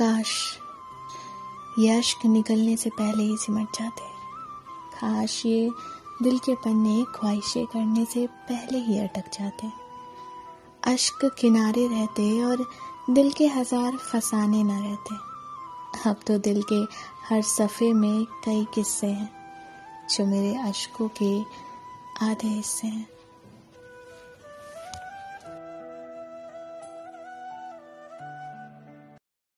काश ये अश्क निकलने से पहले ही सिमट जाते। काश ये दिल के पन्ने ख्वाहिशें करने से पहले ही अटक जाते। अश्क किनारे रहते और दिल के हज़ार फसाने न रहते। अब तो दिल के हर सफ़े में कई किस्से हैं, जो मेरे अश्कों के आधे हिस्से हैं।